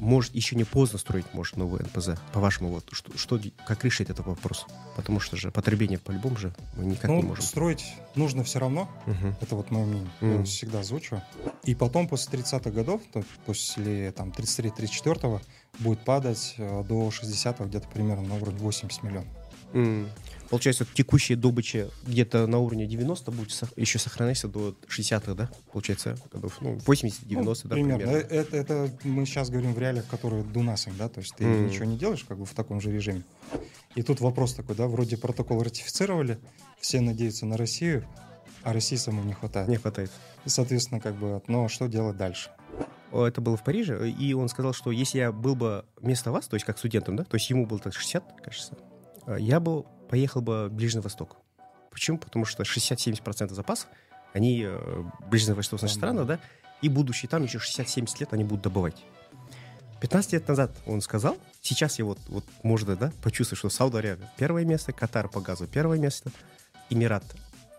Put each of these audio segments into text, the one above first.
может, еще не поздно строить, может, новый НПЗ? По-вашему, вот, что, что, как решить этот вопрос? Потому что же потребление по-любому же мы никак ну, не можем. строить нужно все равно. Мгм. Это вот мое мнение. Я Мгм. его всегда озвучиваю. И потом, после 30-х годов, то после там 33-34 будет падать э, до 60-го где-то примерно на уровне 80 миллионов. М. Получается, текущие добычи где-то на уровне 90 будет сох- еще сохраняться до 60-х, да? Получается, годов, ну, 80-90, Ну, да, примерно. примерно. Э, Это, это мы сейчас говорим в реалиях, которые do nothing, да, то есть ты Мгм. ничего не делаешь как бы в таком же режиме. И тут вопрос такой, да, вроде протокол ратифицировали, все надеются на Россию, а России самой не хватает. Не хватает. И, соответственно, как бы, но что делать дальше? Это было в Париже, и он сказал, что если я был бы вместо вас, то есть как студентом, да, то есть ему было так 60, кажется, а, я бы поехал бы Ближний Восток. Почему? Потому что 60-70% запасов, они э, ближневосточная Там, страна, да, и будущие там еще 60-70 лет они будут добывать. 15 лет назад он сказал, сейчас я вот, вот можно, да, почувствовать, что Сауд Аравия первое место, Катар по газу первое место, Эмират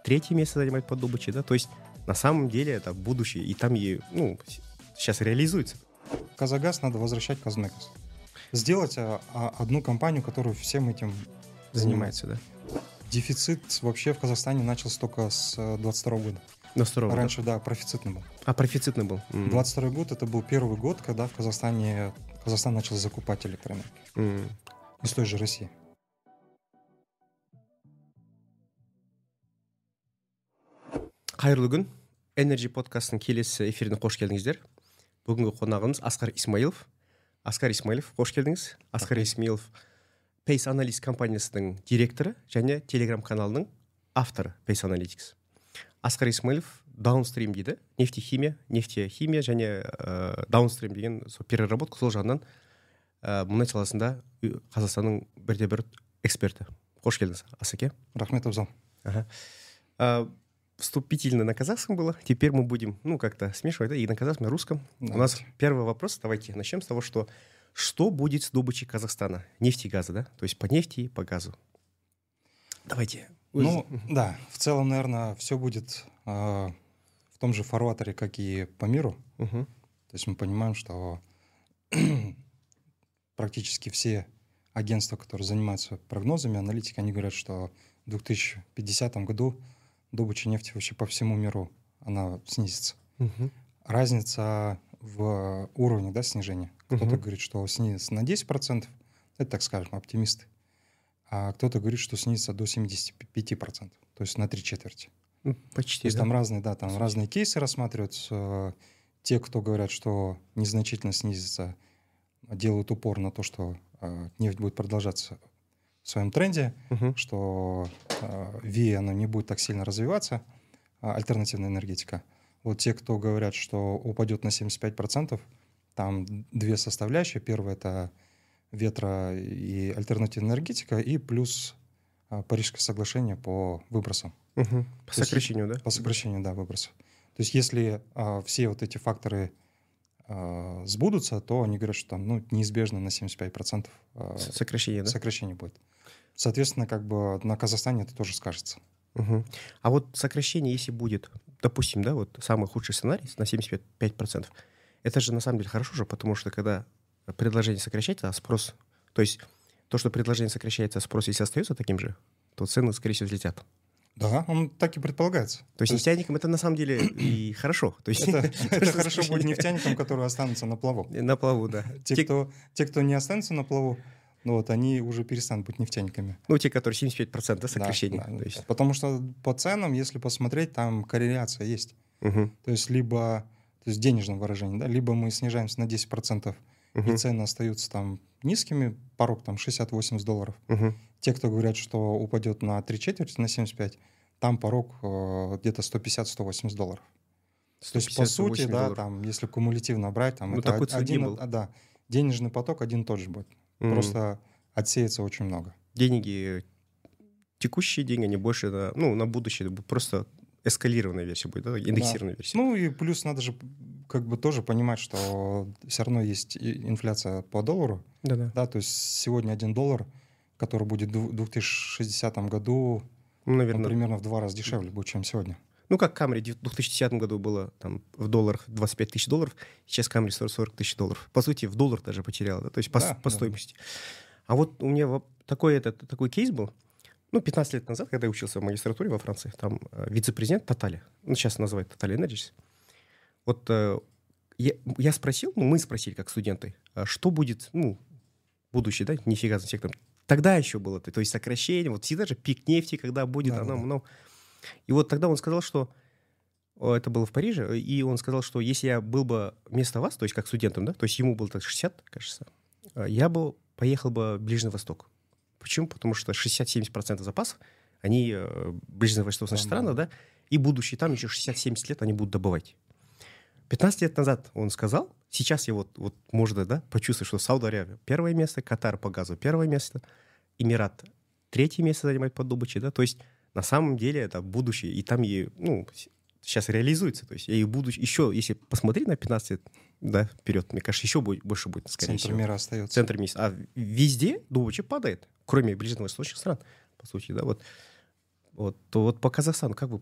третье место занимает по добыче, да, то есть на самом деле это будущее, и там и, ну, сейчас реализуется. Казагаз надо возвращать Казмекас. Сделать а, а, одну компанию, которая всем этим Занимается, да. Дефицит вообще в Казахстане начался только с э, 22 года. На второго. да? Раньше, да, профицитный был. А профицитный был. М. 22 год это был первый год, когда в Казахстане Казахстан начал закупать электроэнергию М. из той же России. қайырлы күн энерджи подкастының келесі эфиріне қош келдіңіздер бүгінгі қонағымыз асқар исмаилов асқар исмаилов қош келдіңіз асқар Рахмет. исмаилов пейс анализ компаниясының директоры және телеграм каналының авторы пейс аналитикс асқар исмаилов даунстрим дейді нефтехимия нефтехимия және ә, даунстрим деген сол переработка сол жағынан ә, мұнай саласында ü- қазақстанның бірде бір эксперті қош келдіңіз асеке Рахмет Абзал. Ага. А, вступительно на казахском было. Теперь мы будем, ну, как-то смешивать, да, и на казахском, и на русском. У нас первый вопрос. Давайте начнем с того, что что будет с добычей Казахстана? Нефти и газа, да? То есть по нефти и по газу. Давайте. Вы- Ну, да, в целом, наверное, все будет э, в том же фарватере, как и по миру. Мгм. То есть мы понимаем, что практически все агентства, которые занимаются прогнозами, аналитики, они говорят, что в 2050 году добыча нефти вообще по всему миру она снизится. Мгм. Разница в уровне да, снижения. Кто-то Мгм. говорит, что снизится на 10%, это, так скажем, оптимисты. А кто-то говорит, что снизится до 75%, то есть на три четверти. Ну, То Почти, есть да. там разные, да, там разные кейсы рассматриваются. Те, кто говорят, что незначительно снизится, делают упор на то, что э, нефть будет продолжаться в своем тренде, Мгм. что э, ВИА она не будет так сильно развиваться, а, альтернативная энергетика. Вот те, кто говорят, что упадет на 75%, там две составляющие. Первая — это ветро и альтернативная энергетика, и плюс а, Парижское соглашение по выбросам. Мгм. По То есть сокращению, да? По сокращению, да, выбросов. То есть если а, все вот эти факторы а, сбудутся, то они говорят, что там ну, неизбежно на 75% а, Сокращение, да? сокращение будет. Соответственно, как бы на Казахстане это тоже скажется. Мгм. А вот сокращение, если будет, допустим, да, вот самый худший сценарий на 75%, это же на самом деле хорошо же, потому что когда предложение сокращается, а спрос... То есть то, что предложение сокращается, а спрос если остается таким же, то цены, скорее всего, взлетят. Да, он так и предполагается. То есть нефтяникам это на самом деле и хорошо. То есть Это, это хорошо будет нефтяникам, которые останутся на плаву. На плаву, да. Те, Те- кто, те, кто не останутся на плаву, ну вот они уже перестанут быть нефтяниками. Ну, те, которые 75% да, Да, сокращение. да. То есть, Потому что по ценам, если посмотреть, там корреляция есть. мгм, То есть либо, то есть в денежном выражении, да, либо мы снижаемся на 10%, и мгм, цены остаются там низкими, порог там 60-80 долларов. мгм. Те, кто говорят, что упадет на 3 четверти, на 75, там порог э, где-то 150-180 долларов. То есть, по 150-180 сути, да, долларов. там, если кумулятивно брать, там, Ну, это такой од- один, был. да, денежный поток один и тот же будет. Мгм. Просто отсеется очень много. деньги, текущие деньги, они больше на, ну, на будущее, просто эскалированная версия будет, да, индексированная версия. Ну и плюс надо же как бы тоже понимать, что все равно есть инфляция по доллару, Да-да. да, то есть сегодня один доллар, который будет в 2060 году, Ну, наверное, примерно в два раза дешевле будет, чем сегодня. Ну, как Камри в 2010 году было там в долларах 25 тысяч долларов, сейчас Камри 40, 40 тысяч долларов. По сути, в доллар даже потеряла, да? то есть по, Да, по да. стоимости. А вот у меня такой, этот, такой кейс был, ну, 15 лет назад, когда я учился в магистратуре во Франции, там э, вице-президент Тотали, ну, сейчас называют Total Energies, вот э, я, я спросил, ну, мы спросили, как студенты, а что будет, ну, будущее, да, нефигазным сектором. Тогда еще было, то есть сокращение, вот всегда же пик нефти, когда будет, Да, оно, да. ну, и вот тогда он сказал, что о, это было в Париже, и он сказал, что если я был бы вместо вас, то есть как студентом, да, то есть ему было так 60, кажется, э, я бы поехал бы в Ближний Восток. Почему? Потому что 60-70% запасов, они э, ближневосточные Там, страны, да, и будущие там еще 60-70 лет они будут добывать. 15 лет назад он сказал, сейчас я вот, вот можно, да, почувствовать, что Сауд Аравия первое место, Катар по газу первое место, Эмират третье место занимает по добыче, да, то есть на самом деле это будущее, и там и, ну, сейчас реализуется, то есть и будущее, еще, если посмотреть на 15 лет, да, вперед, мне кажется, еще будет, больше будет, скорее Центр всего. мира остается. Центр месяца. А везде добыча падает, кроме ближневосточных стран, по сути, да, вот. Вот, то вот по Казахстану, как бы,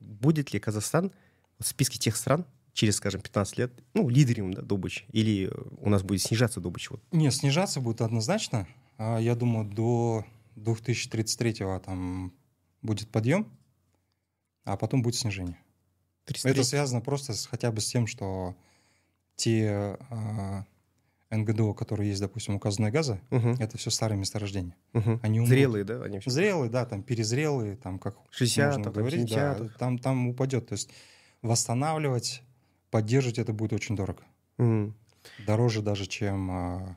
будет ли Казахстан в списке тех стран через, скажем, 15 лет, ну, лидером да, добычи, или у нас будет снижаться добыча? Вот. Не, снижаться будет однозначно. А, Я думаю, до 2033 там будет подъем, а потом будет снижение. 33. Это связано просто с, хотя бы с тем, что те а, НГДО, которые есть, допустим, у казанной газа, Мгм, это все старые месторождения. мгм. Они умрут. Зрелые, да, они все? Зрелые, да, там перезрелые, там как 60 можно там, говорить, да, 70 там, там упадет. То есть восстанавливать, поддерживать это будет очень дорого. Мгм. Дороже даже, чем, а,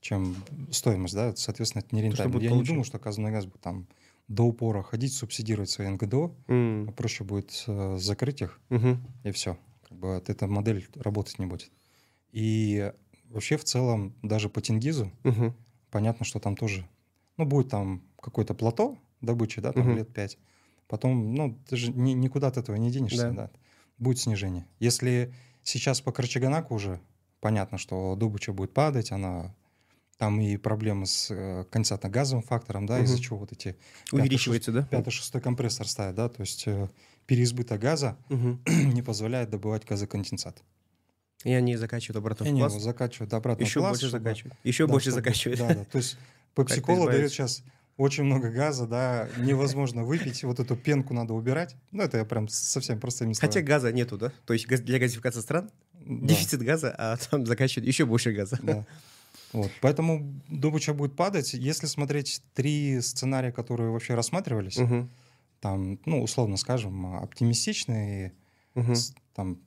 чем стоимость, да, соответственно, это не что рентабельно. будет Я не получено? думаю, что казанный газ будет там до упора ходить, субсидировать свои НГДО, а проще будет э, закрыть их, мгм. и все. Как бы вот эта модель работать не будет. И вообще в целом даже по Тенгизу Мгм. понятно, что там тоже, ну, будет там какое-то плато добычи, да, там Мгм. лет пять. Потом, ну, ты же ни- никуда от этого не денешься, Да. да. Будет снижение. Если сейчас по Карчаганаку уже понятно, что добыча будет падать, она там и проблемы с э, конденсатно-газовым фактором, да, из-за Мгм. чего вот эти Увеличивается, да? пятый-шестой компрессор ставят, да, то есть э, переизбыток газа Мгм. не позволяет добывать газоконденсат. И они закачивают обратно И в они его пласт, закачивают обратно в еще пласт, больше чтобы- закачивают, еще да, больше чтобы- закачивают. Да, да. То есть избавиться? дает сейчас очень много газа, да, невозможно выпить, вот эту пенку надо убирать. Ну, это я прям совсем простыми Хотя словами. газа нету, да? То есть для газификации стран Да, дефицит газа, а там закачивают еще больше газа. да. Вот. Поэтому добыча будет падать. Если смотреть три сценария, которые вообще рассматривались, Мгм. там, ну, условно скажем, оптимистичный, Мгм. с- там,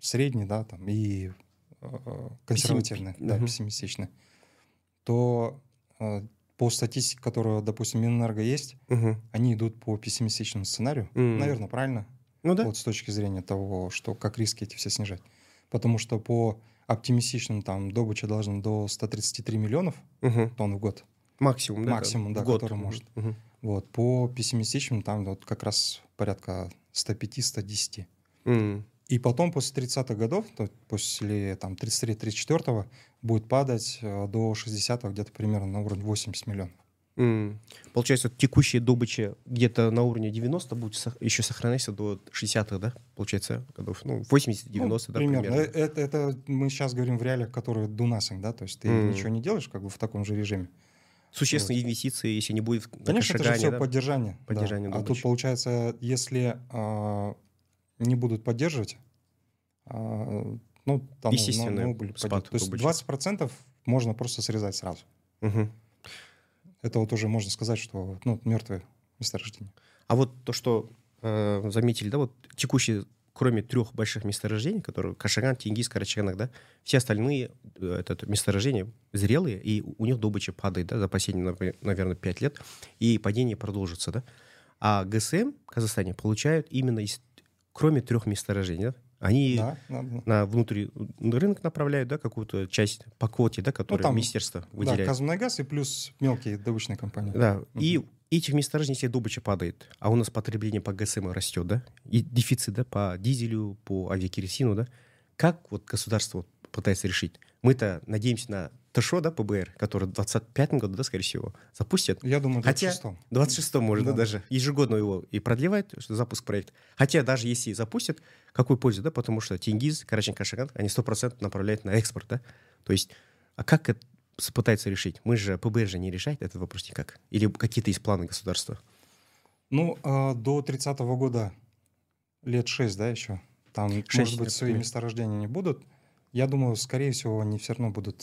средний, да, там, и э, консервативный, да, Мгм. пессимистичный, то э, по статистике, которая, допустим, Минэнерго есть, Мгм. они идут по пессимистичному сценарию. М. Наверное, правильно. Ну да. Вот с точки зрения того, что как риски эти все снижать. Потому что по оптимистичным там добыча должна до 133 миллионов Мгм. тонн в год. Максимум, да? Максимум, да, в год. который может. Мгм. Вот. По пессимистичным там вот как раз порядка 105-110. М. И потом после 30-х годов, то после там 33-34 будет падать э, до 60 где-то примерно на уровне 80 миллионов. М. Получается, текущая добыча где-то на уровне 90 будет сох- еще сохраняться до 60-х, да? Получается, годов. Ну, 80-90, Ну, да, примерно. примерно. Э, Это, это мы сейчас говорим в реалиях, которые do nothing, да, то есть ты Мгм. ничего не делаешь как бы в таком же режиме. Существенные инвестиции, если не будет Конечно, это же все да? поддержание. да. Поддержание А тут добычи. получается, если а, не будут поддерживать, а, ну, там Естественный на, убыль спад. То есть добычи. 20% можно просто срезать сразу. Мгм. Это вот уже можно сказать, что ну, мертвые месторождения. А вот то, что э, заметили, да, вот текущие, кроме трех больших месторождений, которые Кашаган, Тенгиз, Карачаганак, да, все остальные э, это, месторождения зрелые, и у них добыча падает, да, за последние, наверное, пять лет, и падение продолжится, да. А ГСМ в Казахстане получают именно из, кроме трех месторождений, да, они Да, да, да. на внутренний рынок направляют, да, какую-то часть по квоте, да, которую там, министерство Да, выделяет. Казмунай газ и плюс мелкие добычные компании. Да, и этих месторождений, если добыча падает, а у нас потребление по ГСМ растет, да, и дефицит, да, по дизелю, по авиакеросину, да, как вот государство пытается решить? Мы-то надеемся на ТШО, да, ПБР, который в 25 году, да, скорее всего, запустят. Я думаю, в Хотя 26 в 26 может, да. Да. даже ежегодно его и продлевает, что запуск проекта. Хотя даже если и запустят, какой пользы, да, потому что Тингиз, Карачин, Кашаган, они 100% направляют на экспорт, да. То есть, а как это пытается решить? Мы же, ПБР же не решает этот вопрос никак. Или какие-то есть планы государства? Ну, а, до 30 года лет 6, да, еще. Там, Шесть, может быть, свои месторождения не будут. Я думаю, скорее всего, они все равно будут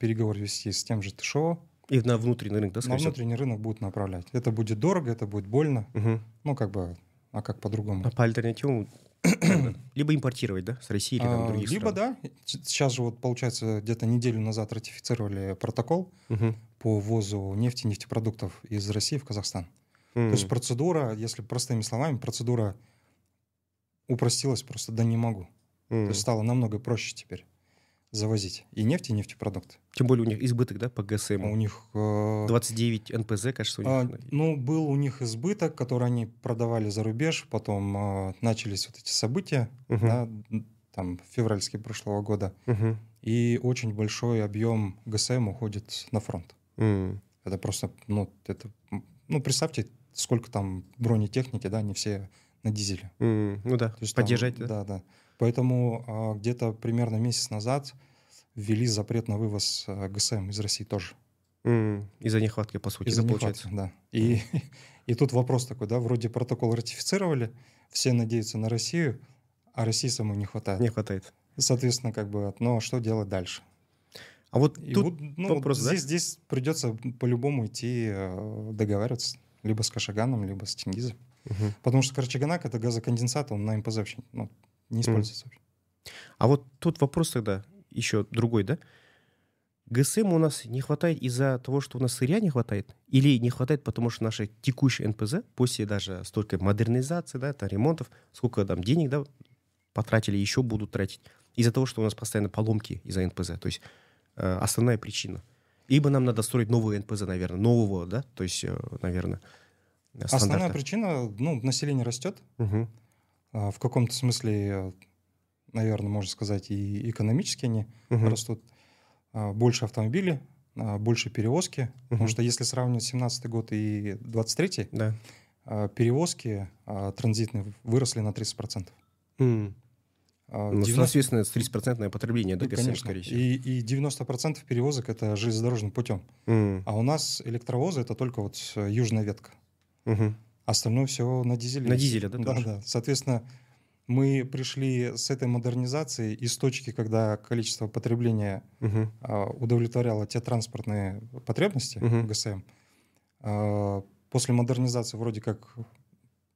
переговоры вести с тем же ТШО. И на внутренний рынок, да, На внутренний рынок будут направлять. Это будет дорого, это будет больно. Мгм. Ну, как бы, а как по-другому? А по альтернативам либо импортировать, да, с России или там А, других Либо, стран. да. Сейчас же вот, получается, где-то неделю назад ратифицировали протокол Мгм. по ввозу нефти, нефтепродуктов из России в Казахстан. То М. есть процедура, если простыми словами, процедура упростилась просто да не могу. М. То есть стало намного проще теперь завозить и нефть, и нефтепродукты. Тем более у них избыток, да, по У ГСМ. них... э, 29 НПЗ, кажется, у а, них. ну, был у них избыток, который они продавали за рубеж, потом э, начались вот эти события, Мгм. да, там, февральские прошлого года, Мгм. и очень большой объем ГСМ уходит на фронт. М. Это просто, ну, это, ну, представьте, сколько там бронетехники, да, они все на дизеле. М. Ну да, То есть там, поддержать, да? Да, да. Поэтому а, где-то примерно месяц назад ввели запрет на вывоз а, ГСМ из России тоже. М. Из-за нехватки, по сути, Из-за да, нехватки, получается. да. И, и тут вопрос такой, да, вроде протокол ратифицировали, все надеются на Россию, а России самой не хватает. Не хватает. Соответственно, как бы, а что делать дальше? А вот И тут вот, ну, вопрос, да? здесь, здесь придется по-любому идти э, договариваться либо с Кашаганом, либо с Чингизом. Мгм. Потому что Карачаганак — это газоконденсат, он на МПЗ вообще ну, не используется. вообще. А вот тут вопрос тогда еще другой, да? ГСМ у нас не хватает из-за того, что у нас сырья не хватает? Или не хватает, потому что наши текущие НПЗ, после даже столько модернизации, да, там, ремонтов, сколько там денег, да, потратили, еще будут тратить, из-за того, что у нас постоянно поломки из-за НПЗ. То есть э, основная причина. Либо нам надо строить новые НПЗ, наверное, нового, да, то есть, э, наверное, Основная стандарта. причина, ну, население растет. Мгм. А, В каком-то смысле, наверное, можно сказать, и экономически они Мгм. растут. А, Больше автомобилей, а, больше перевозки. Потому Мгм. что если сравнивать 17 год и 23 Да. перевозки транзитные выросли на 30%. М. А, Ну, 90 соответственно, 30% потребление, да, Ну, конечно. скорее всего. И, и 90% перевозок это железнодорожным путем. М. А у нас электровозы это только вот э, южная ветка. Мгм. Остальное все на дизеле. На дизеле, да, Да, тоже? да. Соответственно, мы пришли с этой модернизацией из точки, когда количество потребления а, удовлетворяло те транспортные потребности Мгм. ГСМ. А, После модернизации вроде как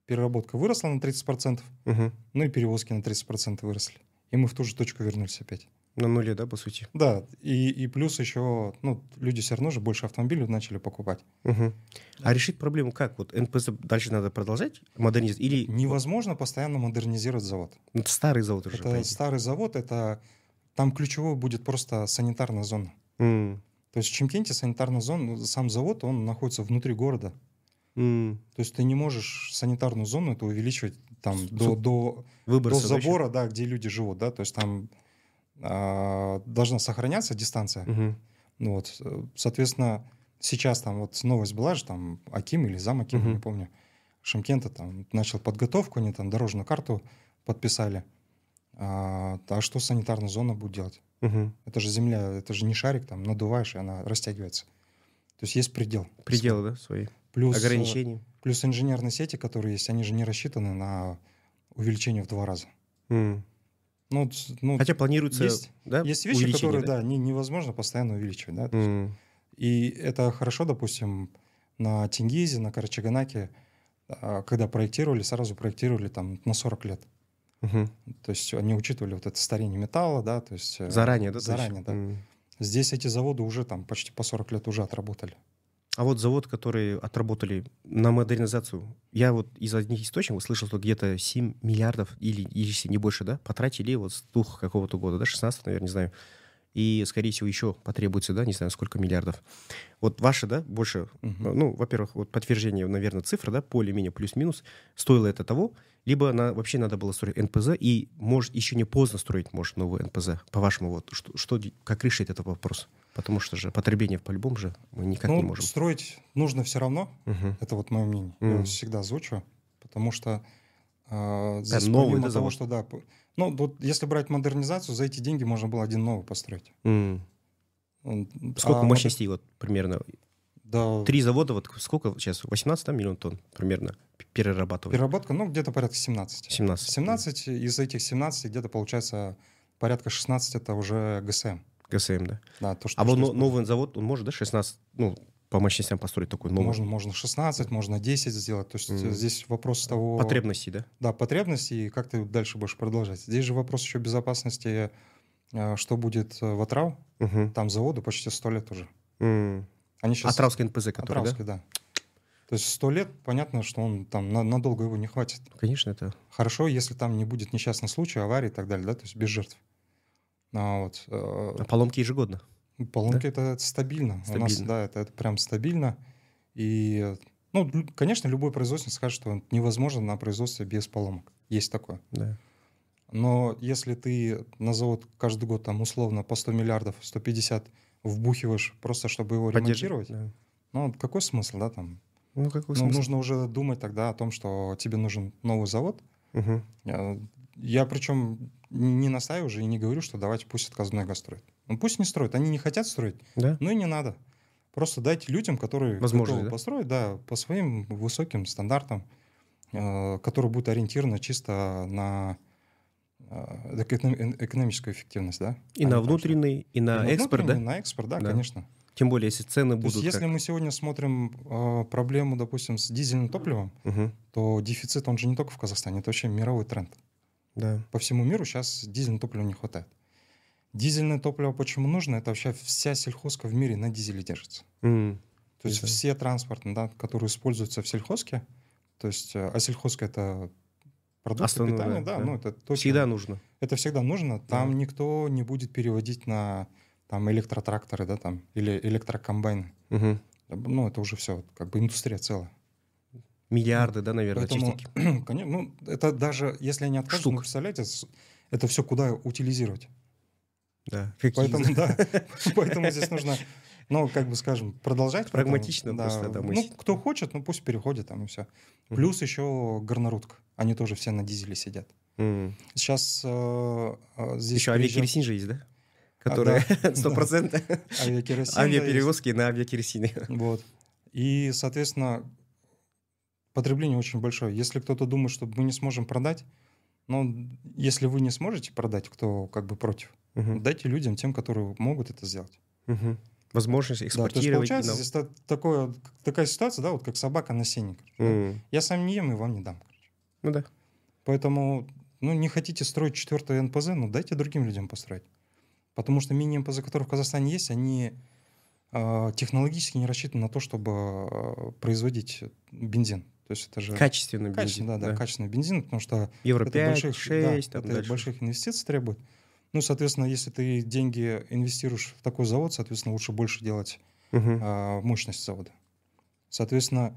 переработка выросла на 30%, Мгм. ну и перевозки на 30% выросли. И мы в ту же точку вернулись опять. На нуле, да, по сути? Да, и, и плюс еще, ну, люди все равно же больше автомобилей начали покупать. Мгм. А решить проблему как? Вот НПЗ дальше надо продолжать модернизировать? Или Невозможно постоянно модернизировать завод. Ну, это старый завод уже? по Это идее. старый завод, это там ключевой будет просто санитарная зона. М. То есть в Чемкенте санитарная зона, сам завод, он находится внутри города. М. То есть ты не можешь санитарную зону это увеличивать там С- до, до, до да, забора, да, где люди живут, да, то есть там должна сохраняться дистанция. Мгм. Ну вот, соответственно, сейчас там вот новость была же, там Аким или зам Акима, Мгм. не помню, Шимкента там начал подготовку, они там дорожную карту подписали. А, а что санитарная зона будет делать? Мгм. Это же земля, это же не шарик, там надуваешь, и она растягивается. То есть есть предел. Пределы, да, свои? Плюс, Ограничения? плюс инженерные сети, которые есть, они же не рассчитаны на увеличение в два раза. М. Ну, ну, Хотя планируется, есть- да, есть вещи, которые, да, не- невозможно постоянно увеличивать. Да? М. И это хорошо, допустим, на Тенгизе, на Карачаганаке, а, когда проектировали, сразу проектировали там на 40 лет. Мгм. То есть они учитывали вот это старение металла, да, то есть... э, Заранее, да? Заранее, да. М. Здесь эти заводы уже там почти по 40 лет уже отработали. А вот завод, который отработали на модернизацию, я вот из одних источников слышал, что где-то 7 миллиардов или, если не больше, да, потратили вот с двух какого-то года, да, 16, наверное, не знаю. И, скорее всего, еще потребуется, да, не знаю, сколько миллиардов. Вот ваши, да, больше, Мгм. ну, во-первых, вот подтверждение, наверное, цифр, да, более-менее плюс-минус, стоило это того, либо на, вообще надо было строить НПЗ, и, может, еще не поздно строить, может, новый НПЗ, по-вашему, вот, что, что, как решить этот вопрос? Потому что же потребление по-любому же мы никак ну, не можем. строить нужно все равно, Мгм. это вот мое мнение. Я Мгм. его всегда озвучу, потому что а, здесь новый, помимо да, того, завод? что да, ну вот если брать модернизацию, за эти деньги можно было один новый построить. Он- Сколько а модер- мощностей вот примерно? Да, Три завода, вот сколько сейчас? 18 да, миллион тонн примерно перерабатывают? переработка, ну где-то порядка 17. 17. 17, из этих 17 где-то получается порядка 16 это уже ГСМ. ГСМ, да. Да, то, что, А вот новый завод, он может, да, 16, ну, по мощностям построить такой новый? Можно, можно 16, можно 10 сделать. То есть Мгм. здесь вопрос того... Потребностей, да? Да, потребности и как ты дальше будешь продолжать. Здесь же вопрос еще безопасности, э, что будет э, в Атрау. Мгм. Там заводу почти 100 лет уже. М. Они сейчас... Атравский НПЗ, который, да? Атравский, да? То есть 100 лет, понятно, что он там на- надолго его не хватит. Конечно, это... Хорошо, если там не будет несчастный случай, аварии и так далее, да, то есть без жертв. А вот, А поломки ежегодно. Поломки это стабильно. У нас, Стабильно. да, это, это прям стабильно. И, ну, конечно, любой производитель скажет, что невозможно на производстве без поломок. Есть такое. Да. Но если ты на завод каждый год там условно по 100 миллиардов, 150 вбухиваешь просто, чтобы его ремонтировать, да. ну, какой смысл, да, там? Ну, какой Ну, смысл? нужно уже думать тогда о том, что тебе нужен новый завод. Мгм. Я, я причем не настаиваю уже и не говорю, что давайте пусть отказной строит. Ну пусть не строят, они не хотят строить, Да? ну и не надо. Просто дайте людям, которые Возможность, готовы да? построить, да, по своим высоким стандартам, э, которые будут ориентированы чисто на э, эконом- экономическую эффективность, да? И а на внутренний, и И на экспорт, да? внутренний, на экспорт, да, Да. конечно. Тем более, если цены То есть будут если как- мы сегодня смотрим э, проблему, допустим, с дизельным топливом, Мгм. то дефицит, он же не только в Казахстане, это вообще мировой тренд. Да. По всему миру сейчас дизельного топлива не хватает. Дизельное топливо почему нужно? Это вообще вся сельхозка в мире на дизеле держится. М. То есть Да. все транспорты, да, которые используются в сельхозке, то есть, э, а сельхозка это продукты Основное, питания, да, да. ну это точно. Всегда нужно. Это всегда нужно. Там никто не будет переводить на там электротракторы, да, там, или электрокомбайны. Мгм. Ну, это уже все, как бы индустрия целая. Миллиарды, да, наверное, Поэтому, конечно, ну, это даже, если они откажут, Штук. ну, представляете, это все куда утилизировать. Да. Какие- Поэтому, да, поэтому здесь нужно, ну, как бы скажем, продолжать. Прагматично просто, да, Ну, кто хочет, ну, пусть переходит там и все. Плюс еще горнорудка. Они тоже все на дизеле сидят. Сейчас э, э, здесь Еще приезжал- авиакеросин же есть, да? А, да. сто процентов авиакеросин, да, есть. авиаперевозки на авиакеросине. Вот. И, соответственно, потребление очень большое. Если кто-то думает, что мы не сможем продать, ну, если вы не сможете продать, кто как бы против, Мгм. дайте людям, тем, которые могут это сделать. Мгм. Возможность Да, то есть экспортировать. получается здесь та- такое, такая ситуация, да, вот как собака на сене. короче, да. М. Я сам не ем и вам не дам. короче. Ну да. Поэтому, ну, не хотите строить четвертое НПЗ, ну, дайте другим людям построить. Потому что мини-НПЗ, которые в Казахстане есть, они э, технологически не рассчитаны на то, чтобы э, производить бензин. То есть это же Качественный бензин. качественный, да, да, качественный бензин, потому что Евро это 5, больших, 6, да, там это дальше. больших инвестиций требует. Ну, соответственно, если ты деньги инвестируешь в такой завод, соответственно, лучше больше делать Мгм. а, мощность завода. Соответственно,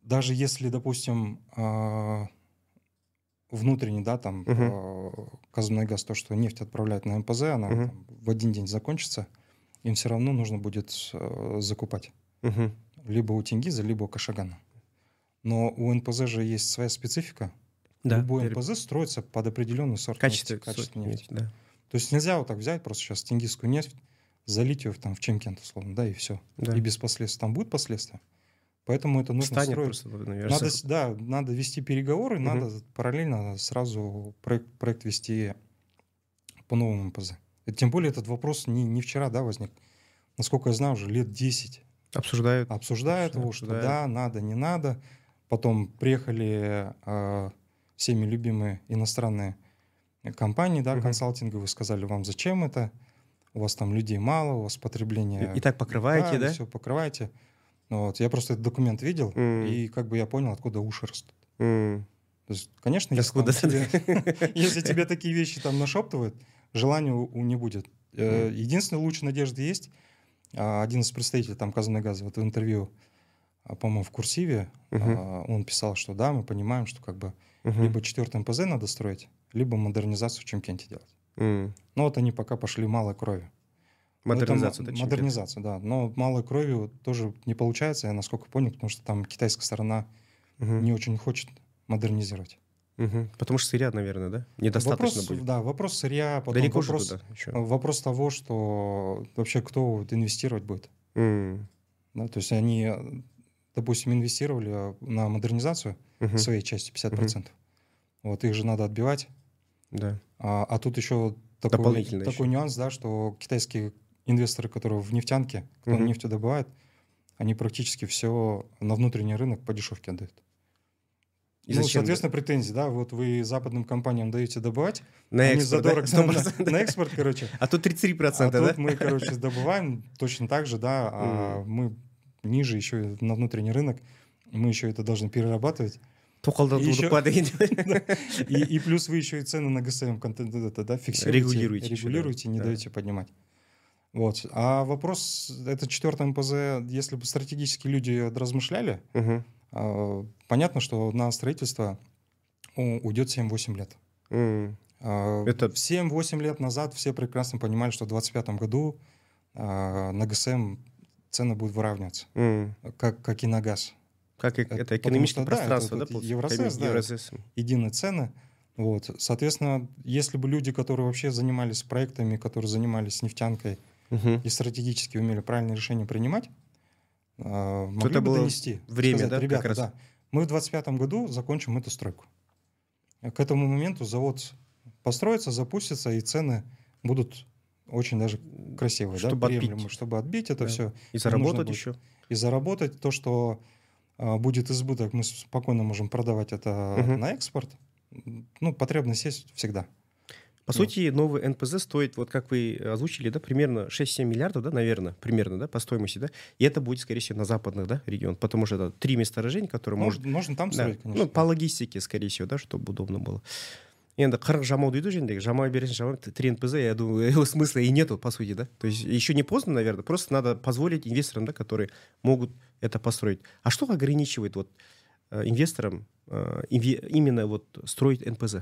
даже если, допустим, а, внутренний, да, там, Мгм. а, Казмунайгаз, то, что нефть отправляют на МПЗ, она Мгм. там в один день закончится, им все равно нужно будет э, закупать. Мгм. Либо у Тенгиза, либо у Кашагана. Но у НПЗ же есть своя специфика. Да. Любой пере- НПЗ строится под определенный сорт Качество, нефти, качество нефти. нефти, да. То есть нельзя вот так взять просто сейчас тенгизскую нефть, залить ее в, там, в Чемкент, условно, да, и все. Да. И без последствий. Там будут последствия. Поэтому это нужно Станет строить. просто, наверное, Надо, с- да, надо вести переговоры, Мгм. надо параллельно сразу проект, проект вести по новому МПЗ. И тем более этот вопрос не, не вчера да, возник. Насколько я знаю, уже лет 10 обсуждают. обсуждают его, что Обсуждают. да, надо, не надо. Потом приехали э, всеми любимые иностранные компании, да, Мгм. консалтинговые, сказали вам, зачем это, у вас там людей мало, у вас потребление... И, и так покрываете, да? все покрываете. Ну Вот. Я просто этот документ видел, М. и как бы я понял, откуда уши растут. М. То есть, конечно, если, там тебе, если тебе такие вещи там нашептывают, желания у, у не будет Э, Единственный луч надежды есть. А, Один из представителей там Казанагаза вот в интервью, а, по-моему, в курсиве, а, он писал, что да, мы понимаем, что как бы Мгм. либо четвертый МПЗ надо строить, либо модернизацию в Чемкенте делать. М. Но вот они пока пошли малой кровью. Ну, это Модернизацию, мо- да? Модернизацию, да. Но малой кровью тоже не получается, я насколько понял, потому что там китайская сторона Мгм. не очень хочет модернизировать. Мгм. Потому что сырья, наверное, да? Недостаточно вопрос, будет. Да, вопрос сырья, потом Далеко вопрос, туда еще. вопрос того, что вообще кто инвестировать будет. М. Да? То есть они, допустим, инвестировали на модернизацию Мгм. своей части 50%. Вот их же надо отбивать. Да. А, а тут еще такой, такой еще. нюанс, да, что китайские инвесторы, которые в нефтянке, кто Мгм. нефть добывает, они практически все на внутренний рынок по дешевке отдают. И ну, зачем? соответственно, претензии, да, вот вы западным компаниям даете добывать, На они экспорт, да? задорого да, на, 100%. на экспорт, короче. А тут 33%, а да? тут мы, короче, добываем точно так же, да, а мы ниже еще на внутренний рынок, мы еще это должны перерабатывать. тоқалдан И туды еще- падает. И, и плюс вы еще и цены на ГСМ контент это, да, фиксируете, Регулируете еще, да. регулируете, не Да. даете поднимать. Вот. А вопрос, это четвертое МПЗ, если бы стратегические люди размышляли, Мгм. а, понятно, что на строительство уйдет 7-8 лет. М. А, Это- 7-8 лет назад все прекрасно понимали, что в 2025 году а, на ГСМ цены будут выравниваться, М. как, как и на газ. Как и- Это это экономическое что, да, пространство, это да? получается? Евросоюз, да. Единые цены. Вот. Соответственно, если бы люди, которые вообще занимались проектами, которые занимались нефтянкой Мгм. и стратегически умели правильные решения принимать, а, могли это бы донести. время, сказать, да, как ребята, раз? да, мы в 25 году закончим эту стройку. К этому моменту завод построится, запустится, и цены будут очень даже красивые, да, Чтобы отбить. чтобы отбить это Да. все И заработать еще. и заработать то, что а, будет избыток, мы спокойно можем продавать это Мгм. на экспорт. Ну, потребность есть всегда. По Ну. сути, новый НПЗ стоит, вот как вы озвучили, да, примерно 6-7 миллиардов, да, наверное, примерно, да, по стоимости, да, и это будет, скорее всего, на западных, да, регионах, потому что это три месторождения, которые Ну, может, можно там да, строить, конечно. ну, по логистике, скорее всего, да, чтобы удобно было енді қырық жамау дейді жөніндегі жамай бересің жамай три нпз я думаю его смысла и нету по сути да то есть еще не поздно наверное просто надо позволить инвесторам да которые могут это построить а что ограничивает вот э, инвесторам э, инве- именно вот строить нпз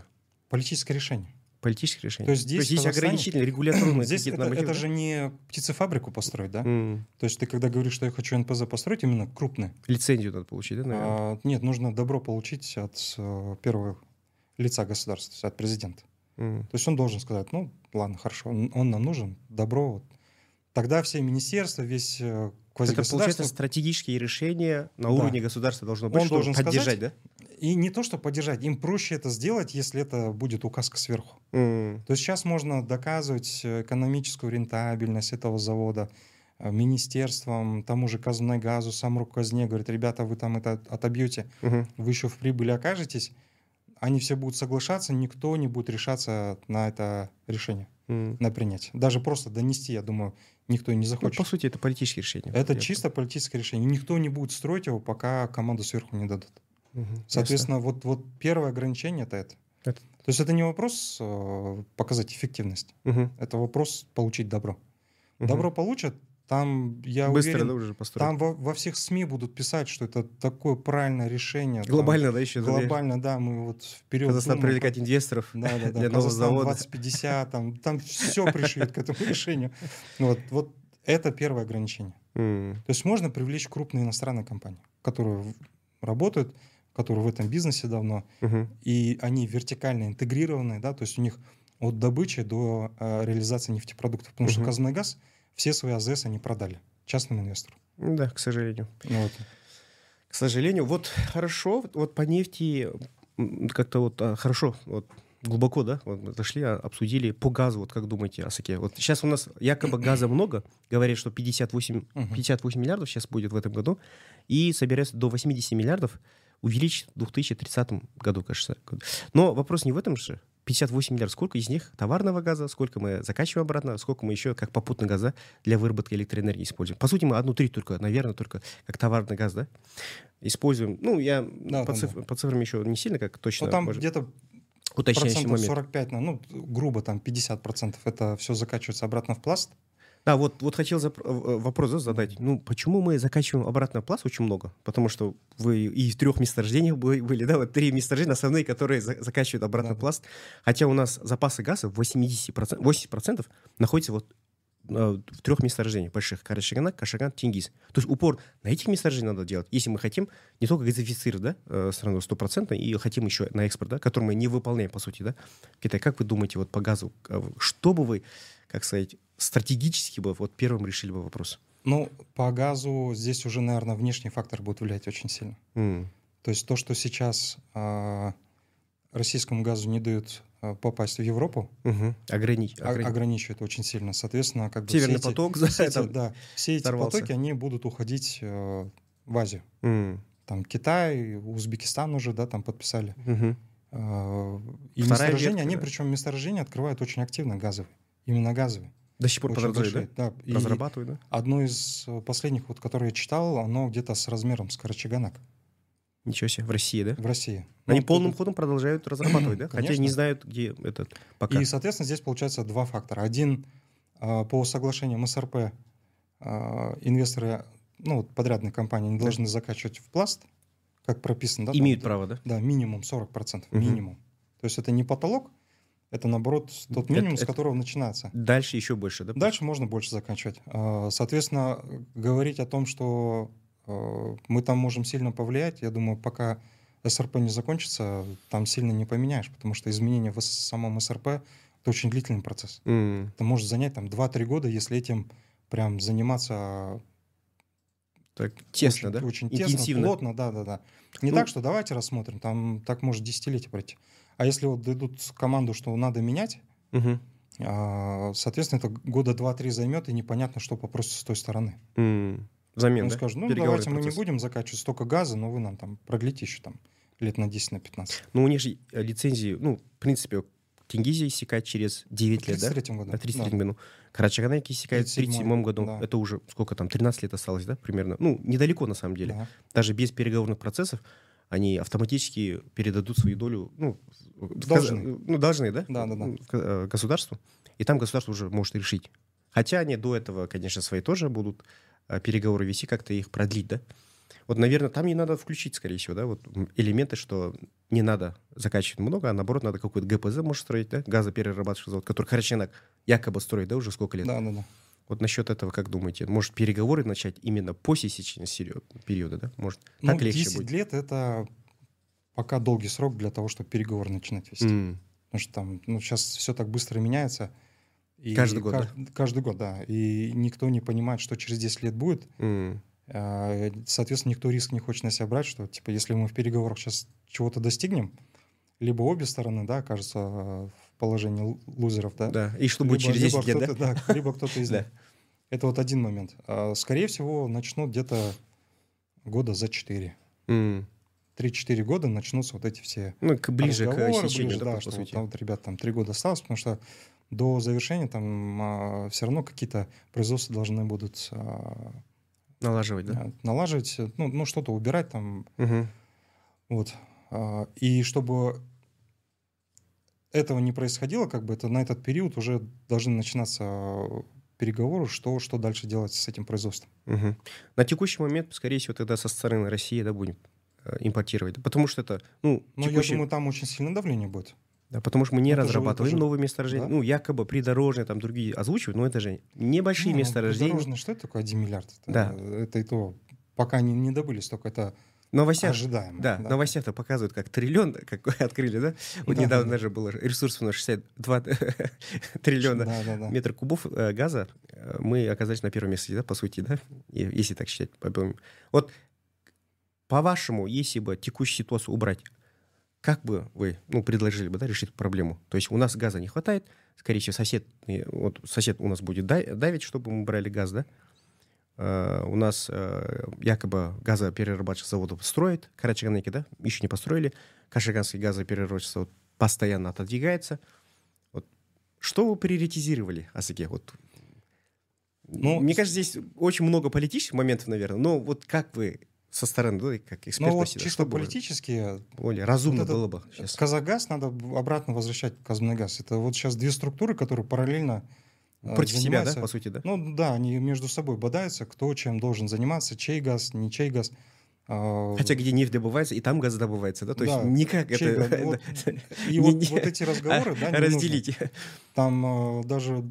Политическое решение. политическое решение То есть здесь, в есть Казахстане- ограничительные регуляторные Здесь какие-то это, нормативы, это да? же не птицефабрику построить, да? М, То есть ты когда говоришь, что я хочу НПЗ построить, именно крупный, лицензию надо получить да наверное? а, нет, нужно добро получить от э, первого лица государства, то есть от президента. М. То есть он должен сказать, ну, ладно, хорошо, он, он нам нужен, добро. вот. Тогда все министерства, весь э, это квазигосударство... получается стратегические решения на Да. уровне государства должно быть Он должен поддержать сказать, да И не то, что поддержать, им проще это сделать, если это будет указка сверху. М, То есть сейчас можно доказывать э, экономическую рентабельность этого завода э, министерствам, тому же Казнайгазу, саму казне, говорит, ребята, вы там это отобьете, мгм. вы еще в прибыли окажетесь, они все будут соглашаться, никто не будет решаться на это решение, М. на принятие. Даже просто донести, я думаю, никто не Ну, захочет. по сути это политические решения это Я- чисто политическое решение. Никто не будет строить его, пока команду сверху не дадут. Ясно. Соответственно, вот, вот первое ограничение это это. Это- То есть это не вопрос э, показать эффективность, Мгм. это вопрос получить добро. Мгм. Добро получат, там, я быстро уверен, да уже построить там во, во всех СМИ будут писать, что это такое правильное решение. там, глобально да еще глобально, да, мы вот вперед Казахстан думаем, привлекать инвесторов Да, да, да. для нового завода. 2050, там, там все пришьют к этому решению. Вот, вот это первое ограничение. М. То есть можно привлечь крупные иностранные компании, которые работают, которые в этом бизнесе давно, Мгм. и они вертикально интегрированы, да, то есть у них от добычи до э, реализации нефтепродуктов. Потому что Мгм. Все свои АЗС они продали частному инвестору. Да, к сожалению. Ну, вот. К сожалению. Вот хорошо, вот- по нефти как-то вот а, хорошо, вот глубоко, да, вот зашли, а, обсудили по газу, вот как думаете, Асаке? Вот сейчас у нас якобы газа много, говорят, что 58, Мгм. 58 миллиардов сейчас будет в этом году, и собирается до 80 миллиардов увеличить в 2030 году, кажется. Но вопрос не в этом же. 58 миллиардов, сколько из них товарного газа, сколько мы закачиваем обратно, сколько мы еще как попутный газ да, для выработки электроэнергии используем. По сути, мы одну треть только, наверное, только как товарный газ, да, используем. Ну, я Да, по, да, циф- по цифрам еще не сильно как точно. Ну, там может- где-то Уточняющий момент. 45, на- ну, грубо там 50 процентов, это все закачивается обратно в пласт. Да, вот, вот хотел зап- э, вопрос да, задать. Ну, почему мы закачиваем обратно пласт очень много? Потому что вы и в трех месторождениях бы- были, да, вот три месторождения основные, которые за- закачивают обратно Да. пласт. Хотя у нас запасы газа 80%, 80% находятся вот э, в трех месторождениях больших. Карачаганак, Кашаган, Тингиз. То есть упор на этих месторождениях надо делать, если мы хотим не только газифицировать да, э, страну стопроцентно, и хотим еще на экспорт, да, который мы не выполняем, по сути, да, Китай. Как вы думаете вот по газу, э, что бы вы, как сказать, стратегически бы вот первым решили бы вопрос? Ну, по газу здесь уже, наверное, внешний фактор будет влиять очень сильно. М, То есть то, что сейчас а, российскому газу не дают а, попасть в Европу, мгм. Ограни- а- ограни- ограничивает очень сильно. Соответственно, как бы Северный все эти, поток, да, все эти- да, все эти сорвался. потоки, они будут уходить э, в Азию. М, Там Китай, Узбекистан уже, да, там подписали. мгм. А, И Вторая месторождения, ветка, они, да. причем месторождения открывают очень активно газовые. Именно газовые. До сих пор Очень продолжают, да? да. И Разрабатывают, да? одно из э, последних, вот, которые я читал, оно где-то с размером с Карачаганак Ничего себе, в России, да? в России. Они Ну, полным тут- ходом продолжают разрабатывать, да? Хотя Конечно. не знают, где этот пока. И, соответственно, здесь получается два фактора. Один а, по соглашениям СРП а, инвесторы, ну, вот подрядные компании, не должны закачивать в пласт, как прописано, да? там Имеют где- право, да? Да, минимум 40%, Мгм. минимум. То есть это не потолок, это, наоборот, тот Это- минимум, с это- которого начинается. Дальше еще больше, да? Дальше можно больше заканчивать. А, Соответственно, говорить о том, что э, мы там можем сильно повлиять, я думаю, пока СРП не закончится, там сильно не поменяешь, потому что изменения в самом СРП — это очень длительный процесс. М, Это может занять там 2-3 года, если этим прям заниматься Так, тесно, очень, да? очень тесно, Интенсивно. плотно, да-да-да. Не Ну- так, что давайте рассмотрим, там так может десятилетие пройти. А если вот дадут команду, что надо менять, Мгм. а, соответственно, это года 2-3 займет, и непонятно, что попросят с той стороны. М, Замен, Он да? скажет, ну давайте мы не процесс. будем закачивать столько газа, но вы нам там продлите еще там лет на 10, на 15. Ну, у них же э, лицензии, ну, в принципе, Тенгизи истекает через 9 В лет, да? 33 году. На 33 году. Карачаганаки истекает в 37-м, 37 году. да. Это уже сколько там, 13 лет осталось, да, примерно? Ну, недалеко на самом деле. Да. Даже без переговорных процессов они автоматически передадут свою долю, ну, в- в Должны. каза- ну, должны, да? Да, да, да. В э, Государству. И там государство уже может решить. Хотя они до этого, конечно, свои тоже будут э, переговоры вести, как-то их продлить, да? Вот, наверное, там не надо включить, скорее всего, да, вот элементы, что не надо закачивать много, а наоборот, надо какой-то ГПЗ, может, строить, да, газоперерабатывающий завод, который Хараченок якобы строит, да, уже сколько лет. Да, да, да. Вот насчет этого, как думаете, может переговоры начать именно после сечения периода, да? Может, Ну, так легче 10 будет? лет это пока долгий срок для того, чтобы переговоры начинать вести. М, Потому что там, ну, сейчас все так быстро меняется. И Каждый год, кажд- Каждый год, да. И никто не понимает, что через 10 лет будет. А, Соответственно, никто риск не хочет на себя брать, что, типа, если мы в переговорах сейчас чего-то достигнем, либо обе стороны, да, окажутся в положении лу- лузеров, да, Да, и что будет либо- через 10 либо лет, да? либо кто-то из них. Это вот один момент. А, Скорее всего, начнут где-то года за 4. М, 3-4 года начнутся вот эти все Ну, к- ближе к сечению, ближе, да, по что сути. вот, вот, ребят, там три года осталось, потому что до завершения там все равно какие-то производства должны будут а, Налаживать, да? а, налаживать, ну, ну что-то убирать там, Мгм. вот. А, И чтобы этого не происходило, как бы это на этот период уже должны начинаться а, переговоры, что, что дальше делать с этим производством. Мгм. На текущий момент, скорее всего, тогда со стороны России, да, будем э, импортировать. Потому что это, ну, Но я текущий- думаю, там очень сильное давление будет. да, потому что мы не это же- разрабатываем же- новые месторождения. да. Ну, якобы придорожные, там другие озвучивают, но это же небольшие Не, ну, месторождения. придорожное, что это такое 1 миллиард? Это, Да. это и то, пока не, не добыли столько, это В новостях, ожидаемо. да, в новостях-то показывают, как триллион какой открыли, да? Вот Да, недавно да. даже было ресурсов на 62 триллиона Да, да, да. метр кубов э, газа. Мы оказались на первом месте, да, по сути, да? И- Если так считать. по объему. Вот по-вашему, если бы текущую ситуацию убрать, как бы вы ну, предложили бы да, решить проблему? То есть у нас газа не хватает, скорее всего, сосед, вот сосед у нас будет да- давить, чтобы мы брали газ, да? Э, у нас э, якобы газоперерабатывающий завод строит, Карачаганеки, да, еще не построили, Кашиганский газоперерабатывающий завод постоянно отодвигается. Вот что вы приоритизировали, Асаке? Вот Ну, мне кажется, здесь очень много политических моментов, наверное. Но вот как вы со стороны, да, как эксперт. Ну вот чисто что политически... Более разумно вот было бы сейчас. Казагаз надо обратно возвращать в Казмунайгаз. Это вот сейчас две структуры, которые параллельно э, Против себя, да, по сути, да? Ну да, они между собой бодаются, кто чем должен заниматься, чей газ, не чей газ. А, Хотя где нефть добывается, и там газ добывается, да? То да, есть никак это... Вот, и вот, вот эти разговоры, да, Разделите. Там э, даже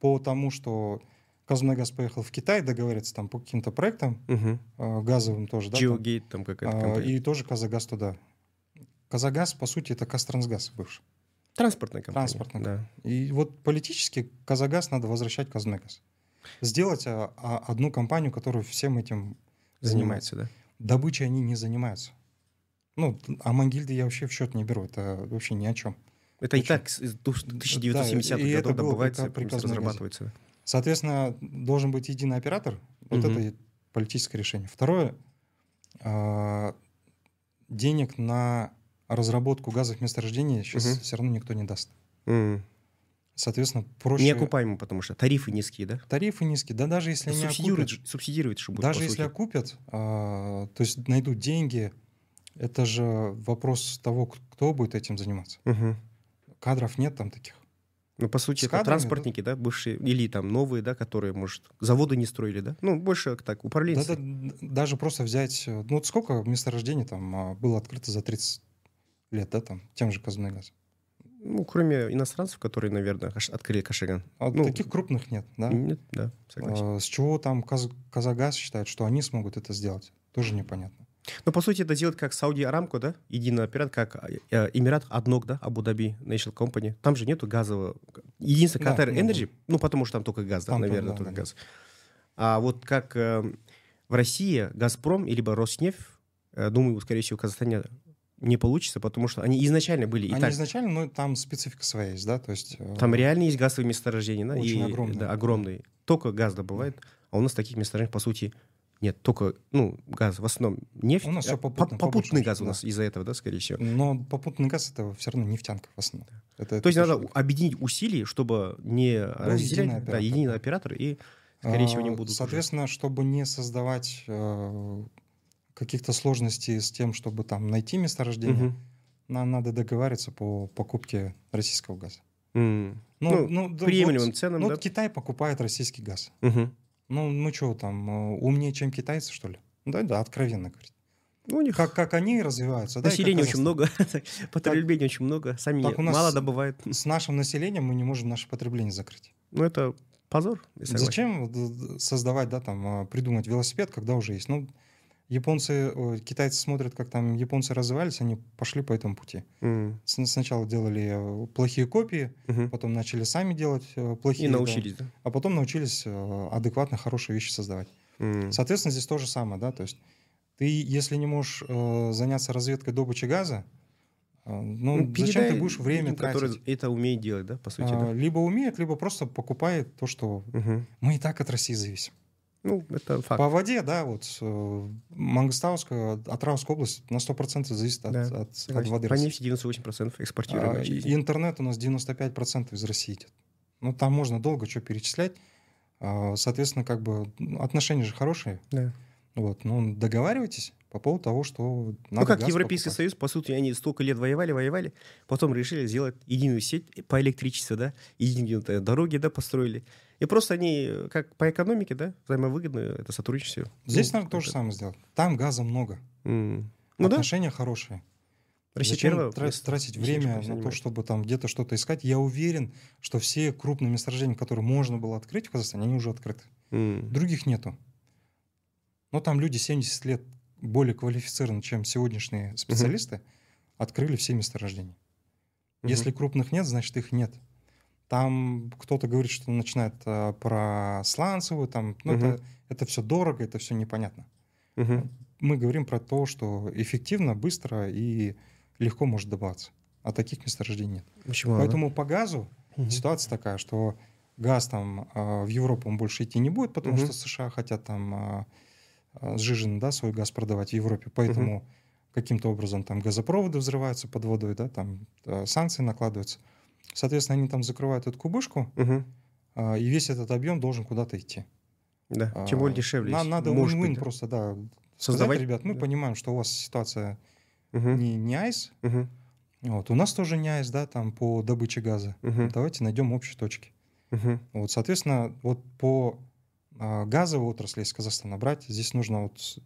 по тому, что Казмунайгаз поехал в Китай договориться там по каким-то проектам угу. газовым тоже, да? Geogate там, какая-то а, компания. И тоже Казагаз туда. Казагаз, по сути, это Кастрансгаз бывший. Транспортная компания. Транспортная. Да. И вот политически Казагаз надо возвращать Казмунайгаз. Сделать а, а, одну компанию, которая всем этим занимается. занимается да? Добычей они не занимаются. Ну, а Мангильды я вообще в счет не беру. Это вообще ни о чем. Это Очень. и так с 1970-х да, годов добывается, разрабатывается. Соответственно, должен быть единый оператор. Вот угу. это политическое решение. Второе, э, денег на разработку газовых месторождений сейчас угу. все равно никто не даст. Угу. Соответственно, проще... Неокупаемо, потому что тарифы низкие, да? Тарифы низкие, да даже если они окупят... Субсидировать же Даже если окупят, а, то есть найдут деньги, это же вопрос того, кто будет этим заниматься. Угу. Кадров нет там таких. Ну, по сути, это транспортники, да? да, бывшие, или там новые, да, которые, может, заводы не строили, да? Ну, больше так, управленцы. Да, да, даже просто взять, ну, вот сколько месторождений там а, было открыто за 30 лет, да, там, тем же Казмунайгаз? Ну, кроме иностранцев, которые, наверное, открыли Кашиган. А ну, таких крупных нет, да? Нет, да, согласен. А, с чего там Каз Казагаз считает, что они смогут это сделать? Тоже непонятно. Ну, по сути, это делать как Сауди Арамко, да, единый оператор, как э, Эмират Аднок, да, Абу-Даби National Company. Там же нету газового... Единственное, Катар да, Energy, ну, ну, потому что там только газ, да, там, наверное, да, только да, газ. А вот как э, в России Газпром, либо Роснефть, э, думаю, скорее всего, в Казахстане не получится, потому что они изначально были и они так... изначально, но там специфика своя есть, да, то есть... Э, там реально есть газовые месторождения, да? Очень и, огромные. Да, огромные. Только газ добывает, а у нас таких месторождений, по сути, нет, только, ну, газ, в основном нефть. У нас все попутно, попутный газ у нас да. из-за этого, да, скорее всего. Но попутный газ это все равно нефтянка в основном. Да. Это, То есть надо объединить усилия, чтобы не ну, разделять, единый оператор. да, единый оператор, и, скорее а, всего, не будут. Соответственно, уже. чтобы не создавать э, каких-то сложностей с тем, чтобы там найти месторождение, угу. нам надо договариваться по покупке российского газа. Mm. Ну, ну, ну, приемлемым вот, ценам, ну, да? Китай покупает российский газ. Угу. Ну, ну что там, э, умнее, чем китайцы, что ли? Да, да, откровенно говорить. Ну, у них как, как они развиваются. Население да, очень много, потребления очень много, сами так мало добывают. С нашим населением мы не можем наше потребление закрыть. Ну, это позор. Зачем создавать, да, там, а, придумать велосипед, когда уже есть? Ну, японцы, китайцы смотрят, как там японцы развивались, они пошли по этому пути. Mm. Сначала делали э, плохие копии, mm-hmm. потом начали сами делать э, плохие. И научились, да? да? А потом научились э, адекватно хорошие вещи создавать. Mm. Соответственно, здесь то же самое, да, то есть ты, если не можешь э, заняться разведкой добычи газа, ну, ну зачем ты будешь время людям, тратить? Которые это умеет делать, да, по сути? А, да? Либо умеет, либо просто покупает то, что угу. мы и так от России зависим. Ну, это факт. По воде, да, вот э, Мангостауская, Атравская область на 100% зависит от, да. от, от воды. По нефти 98% экспортируем. А, и интернет у нас 95% из России идет. Ну, там можно долго что перечислять. А, соответственно, как бы ну, отношения же хорошие. Да. Вот, ну, договаривайтесь по поводу того, что надо Ну, как Европейский покупать. Союз, по сути, они столько лет воевали, воевали, потом решили сделать единую сеть по электричеству, да, единые дороги, да, построили. И просто они, как по экономике, да, взаимовыгодно это сотрудничество. Здесь ну, надо то же самое сделать. Там газа много. Mm. Ну, Отношения да? хорошие. Россия Зачем первая, тратить, тратить время на то, чтобы там где-то что-то искать? Я уверен, что все крупные месторождения, которые можно было открыть в Казахстане, они уже открыты. Mm. Других нету. Но там люди 70 лет более квалифицированы, чем сегодняшние специалисты, uh-huh. открыли все месторождения. Uh-huh. Если крупных нет, значит их нет. Там кто-то говорит, что начинает а, про сланцевую, там, ну, uh-huh. это, это все дорого, это все непонятно. Uh-huh. Мы говорим про то, что эффективно, быстро и легко может добываться. А таких месторождений нет. Почему? Поэтому по газу uh-huh. ситуация такая, что газ там а, в Европу он больше идти не будет, потому uh-huh. что США хотят там а, сжиженный, да, свой газ продавать в Европе, поэтому угу. каким-то образом там газопроводы взрываются под водой, да, там э, санкции накладываются. Соответственно, они там закрывают эту кубышку, угу. и весь этот объем должен куда-то идти. Да, тем более дешевле. На, надо win-win просто, да. сказать, Создавать- ребят, мы да. понимаем, что у вас ситуация Мгм. не, не айс, Мгм. вот, у нас тоже не айс, да, там по добыче газа. Мгм. Давайте найдем общие точки. Мгм. Вот, соответственно, вот по а, газовой отрасли, если Казахстана брать, здесь нужно вот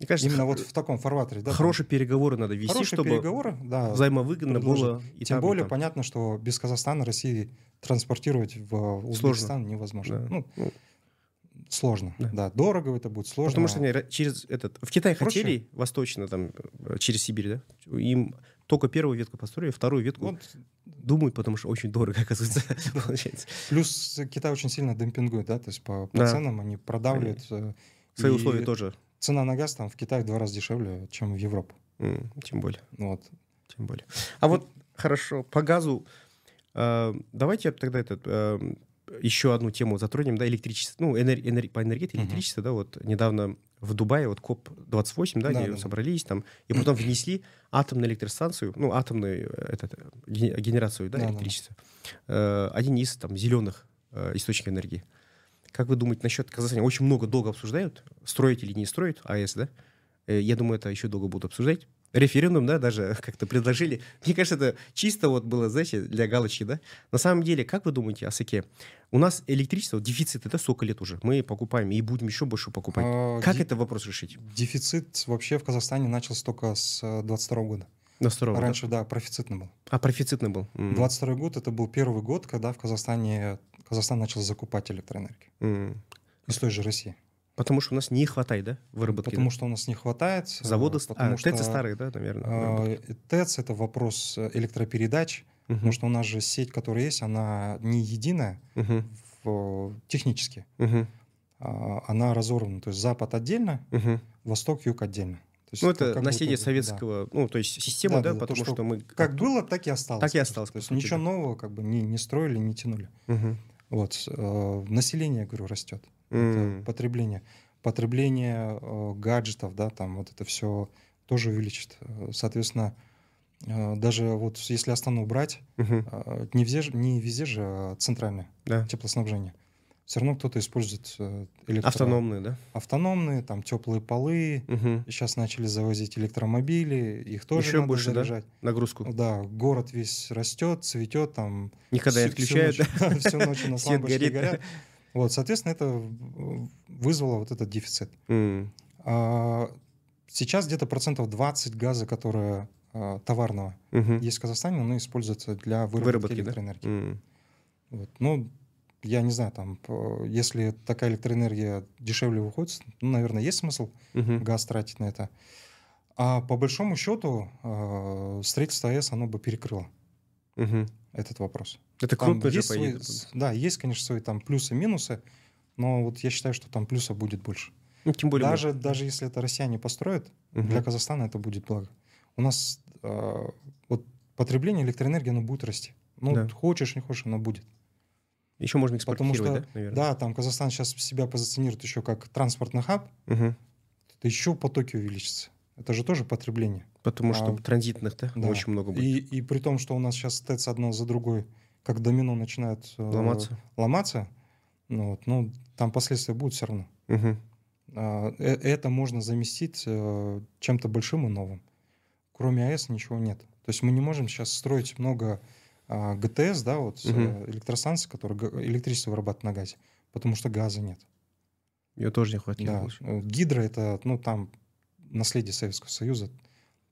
Мне кажется, именно вот в таком фарватере. Да, там хорошие переговоры надо вести, хорошие чтобы переговоры, да. взаимовыгодно предложить. было и Тем там, и более там. понятно, что без Казахстана России транспортировать в Узбекистан невозможно. Да. Ну, Ну, сложно. Да. Да. дорого это будет, сложно. Потому что они через этот в Китай Проще. хотели восточно там э, через Сибирь, да? Им только первую ветку построили, вторую ветку Вот думают, потому что очень дорого оказывается получается. Плюс Китай очень сильно демпингует, да, то есть по, по Да. ценам они продавливают. э, Свои и условия тоже, Цена на газ там в Китае в два раза дешевле, чем в Европу. м, тем более, Вот. тем более. А вот хорошо по газу. э, давайте тогда этот э, еще одну тему затронем, да, электричество, ну энер- энер- по энергетике, электричество, да, вот недавно в Дубае вот КОП 28, да, Да, они да, собрались там и потом внесли атомную электростанцию, ну атомную э, этот, э, ге- генерацию, да, Да, да, да. электричества, Э, один из там зеленых э, источников энергии. Как вы думаете насчет Казахстана? Очень много долго обсуждают, строить или не строить АЭС, да? Э, Я думаю, это еще долго будут обсуждать. Референдум, да, даже как-то предложили. Мне кажется, это чисто вот было, знаете, для галочки, да? На самом деле, как вы думаете, Асаке, у нас электричество, дефицит, это сколько лет уже? Мы покупаем и будем еще больше покупать. А, Как это вопрос решить? Дефицит вообще в Казахстане начался только с 22 года. На второго, да? Раньше, да, профицитный был. А профицитный был. М. 22 год это был первый год, когда в Казахстане Казахстан начал закупать электроэнергию М. из той же России. Потому что у нас не хватает, да, выработки? Потому да? что у нас не хватает. э, Заводы, потому а, что, ТЭЦы старые, да, наверное? э, ТЭЦ это вопрос э, электропередач, потому что у нас же сеть, которая есть, она не единая в, технически. А, Она разорвана. То есть Запад отдельно, Восток, Юг отдельно. То есть Ну, это наследие будто бы, да. советского, ну, то есть система, Да, да, да, да, то, потому что что мы... Как было, так и осталось. Так и осталось, То есть ничего да. нового как бы не, не строили, не тянули. Мгм. Вот. э, Население, говорю, растет. М. Это потребление. Потребление э, гаджетов, да, там вот это все тоже увеличит. Э, Соответственно, даже вот если Астану убрать, Мгм. э, не везде, же- не везде же э, центральное Да. теплоснабжение. Все равно кто-то использует э, электро... Автономные, да? автономные, там теплые полы. Мгм. Сейчас начали завозить электромобили, их тоже Еще надо больше, да? заряжать. Нагрузку. Да, город весь растет, цветет, там Никогда не всю- всю отключают, ночь- да, всю ночь у нас Свет лампочки горит. горят. Вот, соответственно, это вызвало вот этот дефицит. А, Сейчас где-то процентов 20 газа, которое а, товарного есть в Казахстане, оно используется для выработки, да? электроэнергии. Вот. Ну, я не знаю, там, если такая электроэнергия дешевле выходит, ну, наверное, есть смысл Мгм. газ тратить на это. А по большому счету э, строительство АЭС, оно бы перекрыло Мгм. этот вопрос. Это Там крупно же свои- поедет. с- да, есть, конечно, свои там плюсы и минусы, но вот я считаю, что там плюсов будет больше. Ну, тем более... мы- Даже, даже если это россияне построят, Мгм. для Казахстана это будет благо. У нас э, вот потребление электроэнергии, оно будет расти. Ну, Да. хочешь, не хочешь, оно будет. Еще можно Потому экспортировать, что, да, наверное? да, там Казахстан сейчас себя позиционирует еще как транспортный хаб, Мгм. это еще потоки увеличатся. Это же тоже потребление. Потому что А, транзитных, да, Да. очень много будет. И, и при том, что у нас сейчас ТЭЦ одно за другой, как домино начинают э, Ломаться. ломаться, ну, вот, ну, там последствия будут все равно. А, э- Это можно заместить э, чем-то большим и новым. Кроме АЭС ничего нет. То есть мы не можем сейчас строить много ГТС, да, вот э, Мгм. электростанций, которые га- электричество вырабатывают на газе, потому что газа нет. Ее тоже не хватило. Да. получается. Э, Гидро это, ну, там наследие Советского Союза,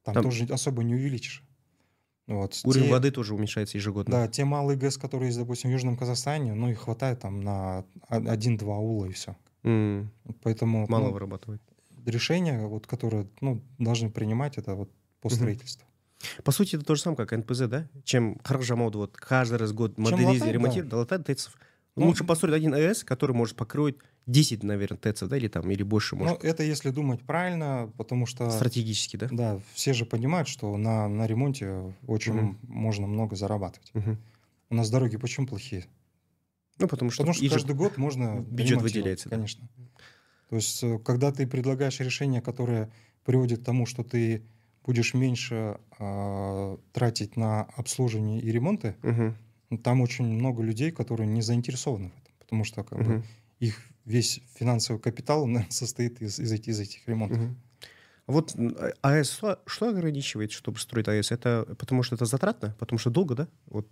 там, Там- тоже особо не увеличишь. Вот. Уровень Те- воды тоже уменьшается ежегодно. Да, те малые ГЭС, которые есть, допустим, в Южном Казахстане, ну, их хватает там на один-два аула и все. М. Поэтому Мало ну, вырабатывает. решения, вот, которые ну, должны принимать, это вот по строительству. По сути, это то же самое, как НПЗ, да? Чем Харжамауд вот каждый раз год Чем модернизирует, латать, ремонтирует, латать ТЭЦов. Ну, Лучше построить один АЭС, который может покроить 10, наверное, ТЭЦов, да, или там, или больше, может, это если думать правильно, потому что стратегически, да? да, все же понимают, что на, на ремонте очень Мгм. можно много зарабатывать. Мгм. У нас дороги почему плохие? Ну, потому что, Потому что каждый год можно бюджет ремонтировать, выделяется, да. конечно. То есть, э, когда ты предлагаешь решение, которое приводит к тому, что ты будешь меньше а, тратить на обслуживание и ремонты, ну, там очень много людей, которые не заинтересованы в этом, потому что как бы, Мгм. их весь финансовый капитал наверное, состоит из, из, этих, из этих ремонтов. Мгм. Вот м, а- АЭС что, что ограничивает, чтобы строить АЭС? Это потому что это затратно, потому что долго, да? Вот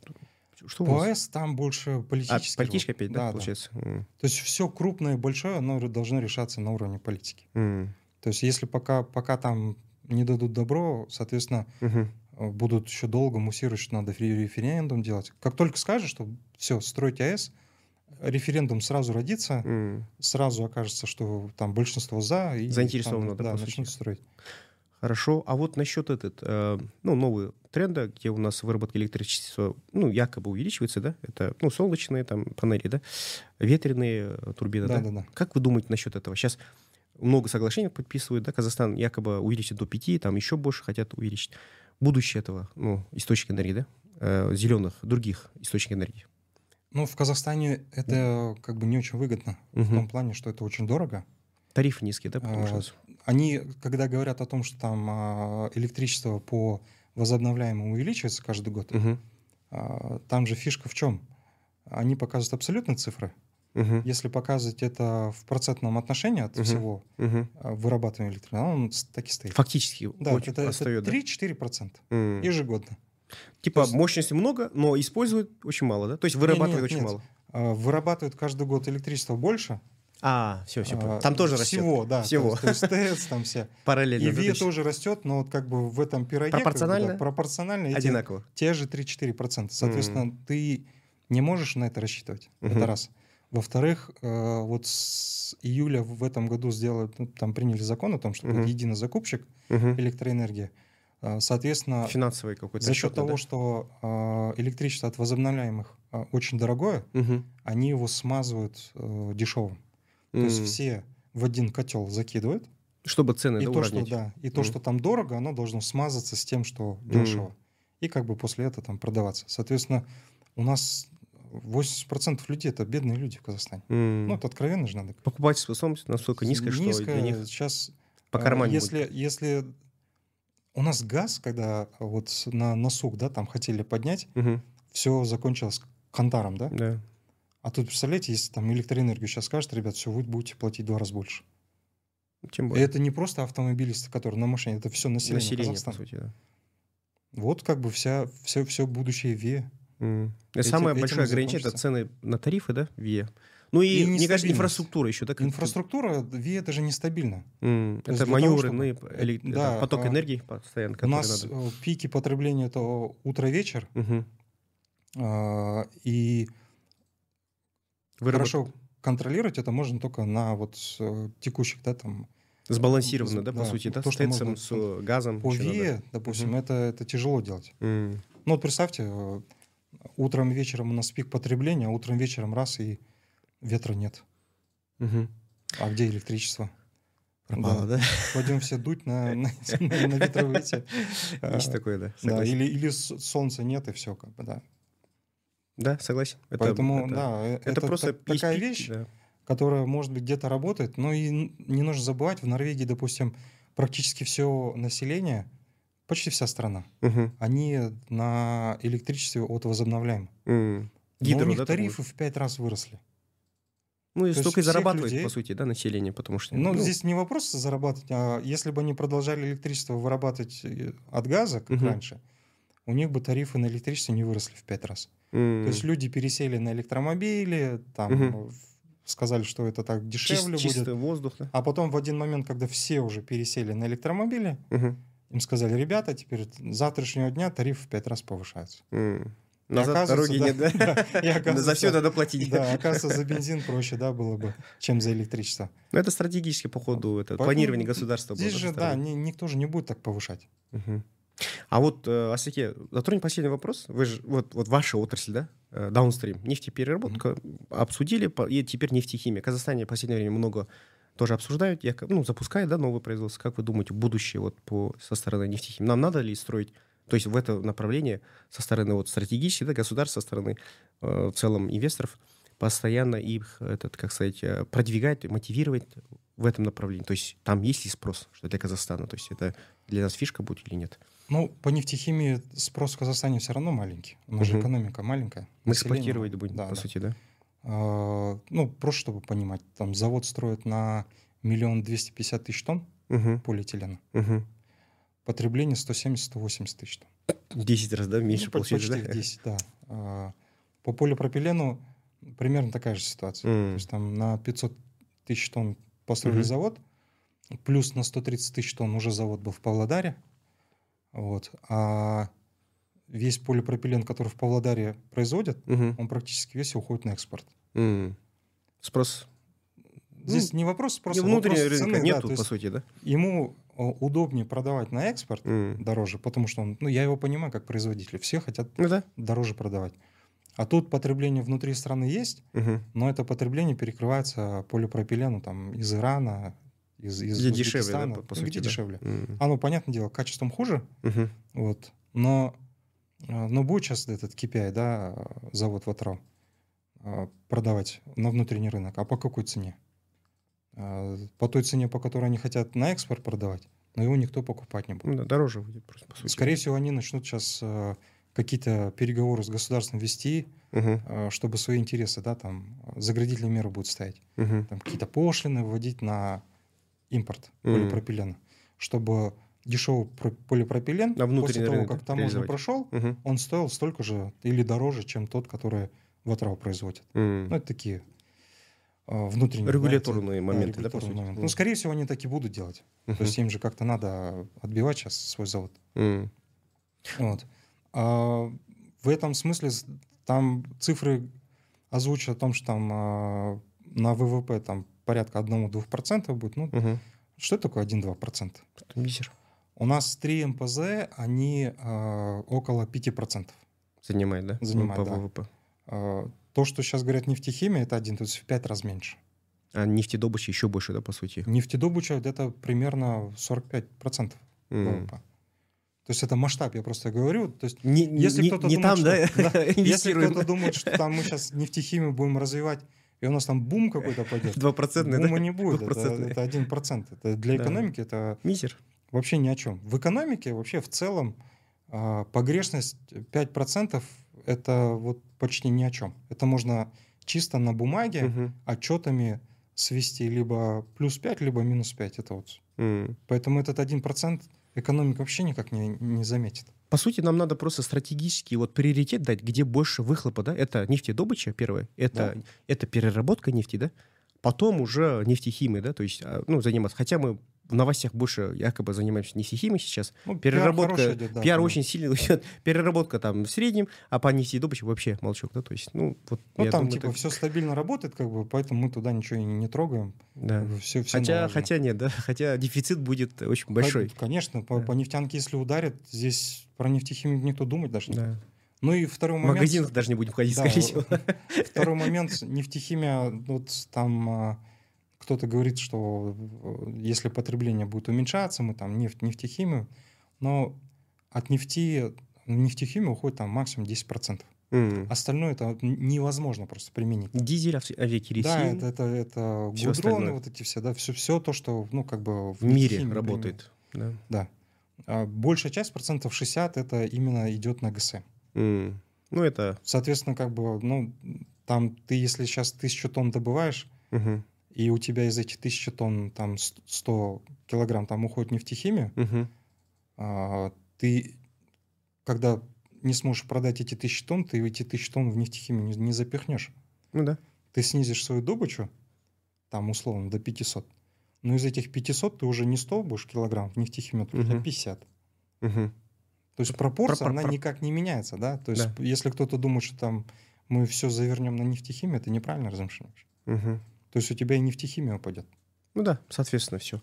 что По? АЭС там больше А, политический. политически вот. опять, да, получается? М, То есть все крупное и большое, оно должно решаться на уровне политики. м, То есть если пока, пока там не дадут добро, соответственно, э, будут еще долго муссировать, что надо референдум делать. Как только скажешь, что все, строить АЭС, референдум сразу родится, М. сразу окажется, что там большинство за. И Заинтересовано, там, да, начнут строить. Хорошо. А вот насчет этот, э, ну, нового тренда, где у нас выработка электричества, ну, якобы увеличивается, да? Это, ну, солнечные там панели, да? Ветреные э, турбины, да? Да, да, да. Как вы думаете насчет этого? Сейчас много соглашений подписывают, да? Казахстан якобы увеличит до 5, там еще больше хотят увеличить. Будущее этого, ну, источника энергии, да? Э, зеленых, других источников энергии. Ну, в Казахстане это как бы не очень выгодно. В Мгм. том плане, что это очень дорого. Тарифы низкие, да? Потому А, что... Они, когда говорят о том, что там а, электричество по возобновляемому увеличивается каждый год, а, там же фишка в чем? Они показывают абсолютные цифры. Мгм. Если показывать это в процентном отношении от Мгм. всего а, вырабатывания электричества, он так и стоит. Фактически Да, это, это отстает, да? 3-4% М. ежегодно. Типа то есть- мощности много, но используют очень мало, да? То есть вырабатывают нет, очень нет. мало. А, Вырабатывают каждый год электричество больше. А, все, все. а, Там тоже растет. Всего, да. Всего. То есть, то есть ТЭЦ там все. Параллельно. И да, ВИА тоже растет, но вот как бы в этом пироге... как бы, да, Пропорционально? пропорционально эти- Одинаково. те же 3-4%. Соответственно, ты не можешь на это рассчитывать. Мгм. Это раз. Во-вторых, э, вот с июля в этом году сделали, ну, там приняли закон о том, что будет единый закупщик Мгм. электроэнергии. Э, Соответственно, Финансовый какой-то за счет расчет, да? того, что э, электричество от возобновляемых э, очень дорогое, Мгм. они его смазывают э, дешевым. То есть все в один котел закидывают, Чтобы цены и да, то, что, уравнять. да, и то, Мгм. что там дорого, оно должно смазаться с тем, что дешево. И как бы после этого там продаваться. Соответственно, у нас 80% людей это бедные люди в Казахстане. М. Ну, это откровенно же надо. Покупательная способность настолько низкая, что для них Сейчас по а, карману если, если у нас газ, когда вот на носуг, да, там хотели поднять, будет. Мгм. все закончилось кантаром, да? Да. А тут, представляете, если там электроэнергию сейчас скажет, ребят, все, вы будете платить в два раза больше. Тем И более. это не просто автомобилисты, которые на машине, это все население, Население, по Казахстана. сути, да. Вот как бы вся, все, все будущее ВИА. М. И Этим- Самое этим большое ограничение это цены на тарифы, да, ВИА. Ну и, И мне кажется, инфраструктура еще, как- Инфраструктура ВИА это же нестабильно. Есть Это маневренный чтобы- эле- э, это да, поток а, энергии постоянно, У нас надо. э, пики потребления это утро-вечер, Мгм. а, и Выработ- хорошо контролировать это можно только на вот э, текущих, да, там Сбалансированно, да, по да, сути, да, то, с ТЭЦом, с газом. по. ВИА, допустим, Мгм. это, это тяжело делать. М. Ну вот представьте, утром вечером у нас пик потребления, а утром вечером раз и ветра нет. Мгм. А где электричество? Пропало, да? Пойдем все дуть на, на, на- на ветровые эти, Есть такое, да. Да, или, или солнца нет, и все, как бы, да. Да, согласен. Это- Поэтому, это- да, э, Это, просто так- такая пик, вещь, да. которая, может быть, где-то работает, но и не нужно забывать, в Норвегии, допустим, практически все население, почти вся страна, Мгм. они на электричестве от возобновляемых. Но Гидро, у них да, тарифы в пять раз выросли. Ну и то столько и зарабатывает, людей- по сути, да, население, потому что... Но ну, здесь не вопрос зарабатывать, а если бы они продолжали электричество вырабатывать э, от газа, как Мгм. раньше, у них бы тарифы на электричество не выросли в пять раз. м, То есть люди пересели на электромобили, там э, сказали, что это так чис- дешевле чистый будет. воздух, да? А потом в один момент, когда все уже пересели на электромобили, Мгм. Им сказали, ребята, теперь с завтрашнего дня тариф в пять раз повышается. И Назад дороги нет, да? И За все надо платить. Да, оказывается, за бензин проще, да, было бы, чем за электричество. Ну, это стратегически, по ходу, это Поэтому планирование государства. Здесь да, же, да, ни- никто же не будет так повышать. Мгм. А вот, э, Асаке, затронем последний вопрос. Вы же, вот, вот ваша отрасль, да, э, даунстрим, нефтепереработка, обсудили, по- и теперь нефтехимия. В Казахстане в последнее время много тоже обсуждают, я, ну, запускают, да, новые производства. Как вы думаете, будущее вот по, со стороны нефтехимии? Нам надо ли строить, то есть в это направление со стороны вот стратегически, да, государства, со стороны э, в целом инвесторов, постоянно их, этот, как сказать, э, продвигать, мотивировать в этом направлении? То есть там есть ли спрос, что для Казахстана? То есть это для нас фишка будет или нет? Ну, по нефтехимии спрос в Казахстане все равно маленький. У нас же Мгм. экономика маленькая. Мы эксплуатировать будем, да, по да. сути, да? А, ну, просто чтобы понимать, там завод строит на миллион двести пятьдесят тысяч тонн Мгм. полиэтилена. Мгм. Потребление 170-180 тысяч тонн. 10 раз, да, меньше Ну, по- получается, почти да? в 10, да. А, По полипропилену примерно такая же ситуация. М. То есть там на 500 тысяч тонн построили Мгм. завод, плюс на 130 тысяч тонн уже завод был в Павлодаре. Вот. А весь полипропилен, который в Павлодаре производят, Мгм. он практически весь уходит на экспорт. М. Спрос. Здесь не вопрос Не, просто внутреннего вопрос рынка цены, да, нету, то по сути, да? ему о, удобнее продавать на экспорт М. дороже, потому что он, ну я его понимаю как производитель, все хотят Ну да. дороже продавать. А тут потребление внутри страны есть, Мгм. но это потребление перекрывается полипропилену там из Ирана, из, из Где дешевле, да, Узбекистана. по, по Ну, сути, где да? дешевле. М. Оно, понятное дело, качеством хуже, Мгм. вот, но, э, но будет сейчас этот KPI, да, завод Ватрау э, продавать на внутренний рынок, а по какой цене? Э, По той цене, по которой они хотят на экспорт продавать, но его никто покупать не будет. Ну да, дороже выйдет просто, по сути. Скорее всего, они начнут сейчас какие-то переговоры с государством вести, э, чтобы свои интересы, да, там, заградительные меры будут ставить. Мгм. Там какие-то пошлины вводить на импорт Мгм. полипропилена, чтобы дешевый про- полипропилен внутренний после того, как да, таможню прошел, Мгм. он стоил столько же или дороже, чем тот, который Ватрау производит. М. Ну, это такие э, внутренние... да, Регуляторные эти, моменты, да, регуляторные сути? моменты. Ну, скорее всего, они так и будут делать. Мгм. То есть им же как-то надо отбивать сейчас свой завод. М. Вот. А в этом смысле там цифры озвучат о том, что там а, на ВВП там порядка 1-2% будет. Ну, Мгм. что такое 1-2%? Это мизер. У нас три МПЗ, они а, около 5%. Занимает, да? Занимает, по да. ВВП. А, то, что сейчас говорят нефтехимия, это один, то есть в 5 раз меньше. А нефтедобыча еще больше, да, по сути? Нефтедобыча это примерно 45% М. ВВП. То есть это масштаб, я просто говорю. То есть Не, Если кто-то не думает, там, что- да, Если кто-то думает, что там мы сейчас нефтехимию будем развивать, и у нас там бум какой-то пойдет, Двупроцентный, бума да? не будет. Это, Двухпроцентный. это 1%. Это для Да. экономики это Мизер. Вообще ни о чем. В экономике вообще в целом а, погрешность 5% это вот почти ни о чем. Это можно чисто на бумаге Мгм. отчетами свести либо плюс 5, либо минус 5. Это вот. М. Поэтому этот 1% экономика вообще никак не, не заметит. По сути, нам надо просто стратегический вот приоритет дать, где больше выхлопа, да? Это нефтедобыча первое, это, это переработка нефти, да? Потом уже нефтехимия, да, то есть, а, ну, заниматься. Хотя мы в новостях больше якобы занимаемся нефтехимией сейчас. Ну, пиар Переработка, хороший идет, да, пиар по- очень сильно идет. Переработка там в среднем, а по нефтедобыче вообще молчок, да, то есть, ну, вот Ну, там, думаю, типа, это- все стабильно работает, как бы, поэтому мы туда ничего и не трогаем. да. Все, все Хотя, налажено. хотя нет, да, хотя дефицит будет очень большой. Кон- Конечно, по, Да. по нефтянке, если ударит, здесь про нефтехимию никто думать даже не Да. Ну и второй момент... магазинах даже не будем ходить, Да, скорее всего. Второй момент, нефтехимия, вот там а, кто-то говорит, что э, если потребление будет уменьшаться, мы там нефть, нефтехимию, но от нефти, в нефтехимию уходит там максимум 10%. М. Остальное это невозможно просто применить. Дизель, авиакеросин. Да, это, это, это Всё гудроны, остальное. вот эти все, да, все, все то, что, ну, как бы... в мире нефтехимии работает. Да. Да. А большая часть, процентов 60, это именно идет на ГСМ. М. Ну, это... Соответственно, как бы, ну, там ты, если сейчас тысячу тонн добываешь, мгм, и у тебя из этих тысячи тонн там с- 100 килограмм там уходит в нефтехимию, мгм. а, ты, когда не сможешь продать эти тысячи тонн, ты эти тысячи тонн в нефтехимию не, не запихнешь. Ну да. Ты снизишь свою добычу, там условно до 500, но из этих 500 ты уже не 100 будешь килограмм в нефтехимию, а Мгм. 50. Мгм. То есть пропорция, про- она про- никак не меняется, да? То есть Да. если кто-то думает, что там мы все завернем на нефтехимию, это неправильно размышление. Мгм. То есть у тебя и нефтехимия упадет. Ну да, соответственно, все.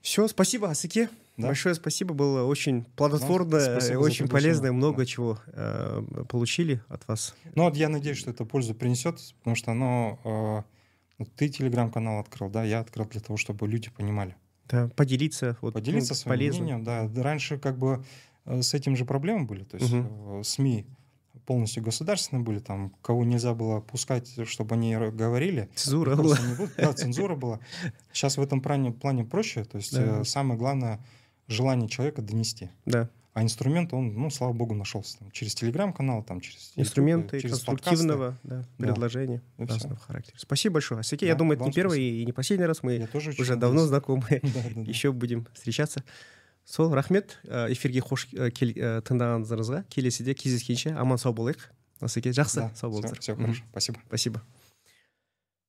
Все, спасибо, Асыке. Да. Большое спасибо, было очень плодотворно, за очень полезно, много Да. чего э, получили от вас. Ну вот я надеюсь, что это пользу принесет, потому что оно... э, ты телеграм-канал открыл, да, я открыл для того, чтобы люди понимали. Да, поделиться, вот, Поделиться ну, своим полезно. мнением, да. Раньше как бы э, с этим же проблемы были, то есть э, СМИ полностью государственные были, там, кого нельзя было пускать, чтобы они говорили. Цензура была. Да, цензура была. Сейчас в этом плане, плане проще. То есть Да. э, самое главное желание человека донести. Да. А инструмент, он, ну, слава богу, нашелся там, через телеграм-канал, там, через YouTube, Инструменты через конструктивного да, Да. предложения И разного характера. Спасибо большое. Асеке, я Да, думаю, это не первый спасибо. и не последний раз. Мы Я уже давно знакомы. Да, да, да. еще будем встречаться сол рахмет. Ә, эфирге қош ә, кел, ә, тыңдағаныңызға келесіде кездескенше аман сау болайық. Асеке жақсы. Да, сау болыңыздар. Мгм. хорошо, спасибо. спасибо.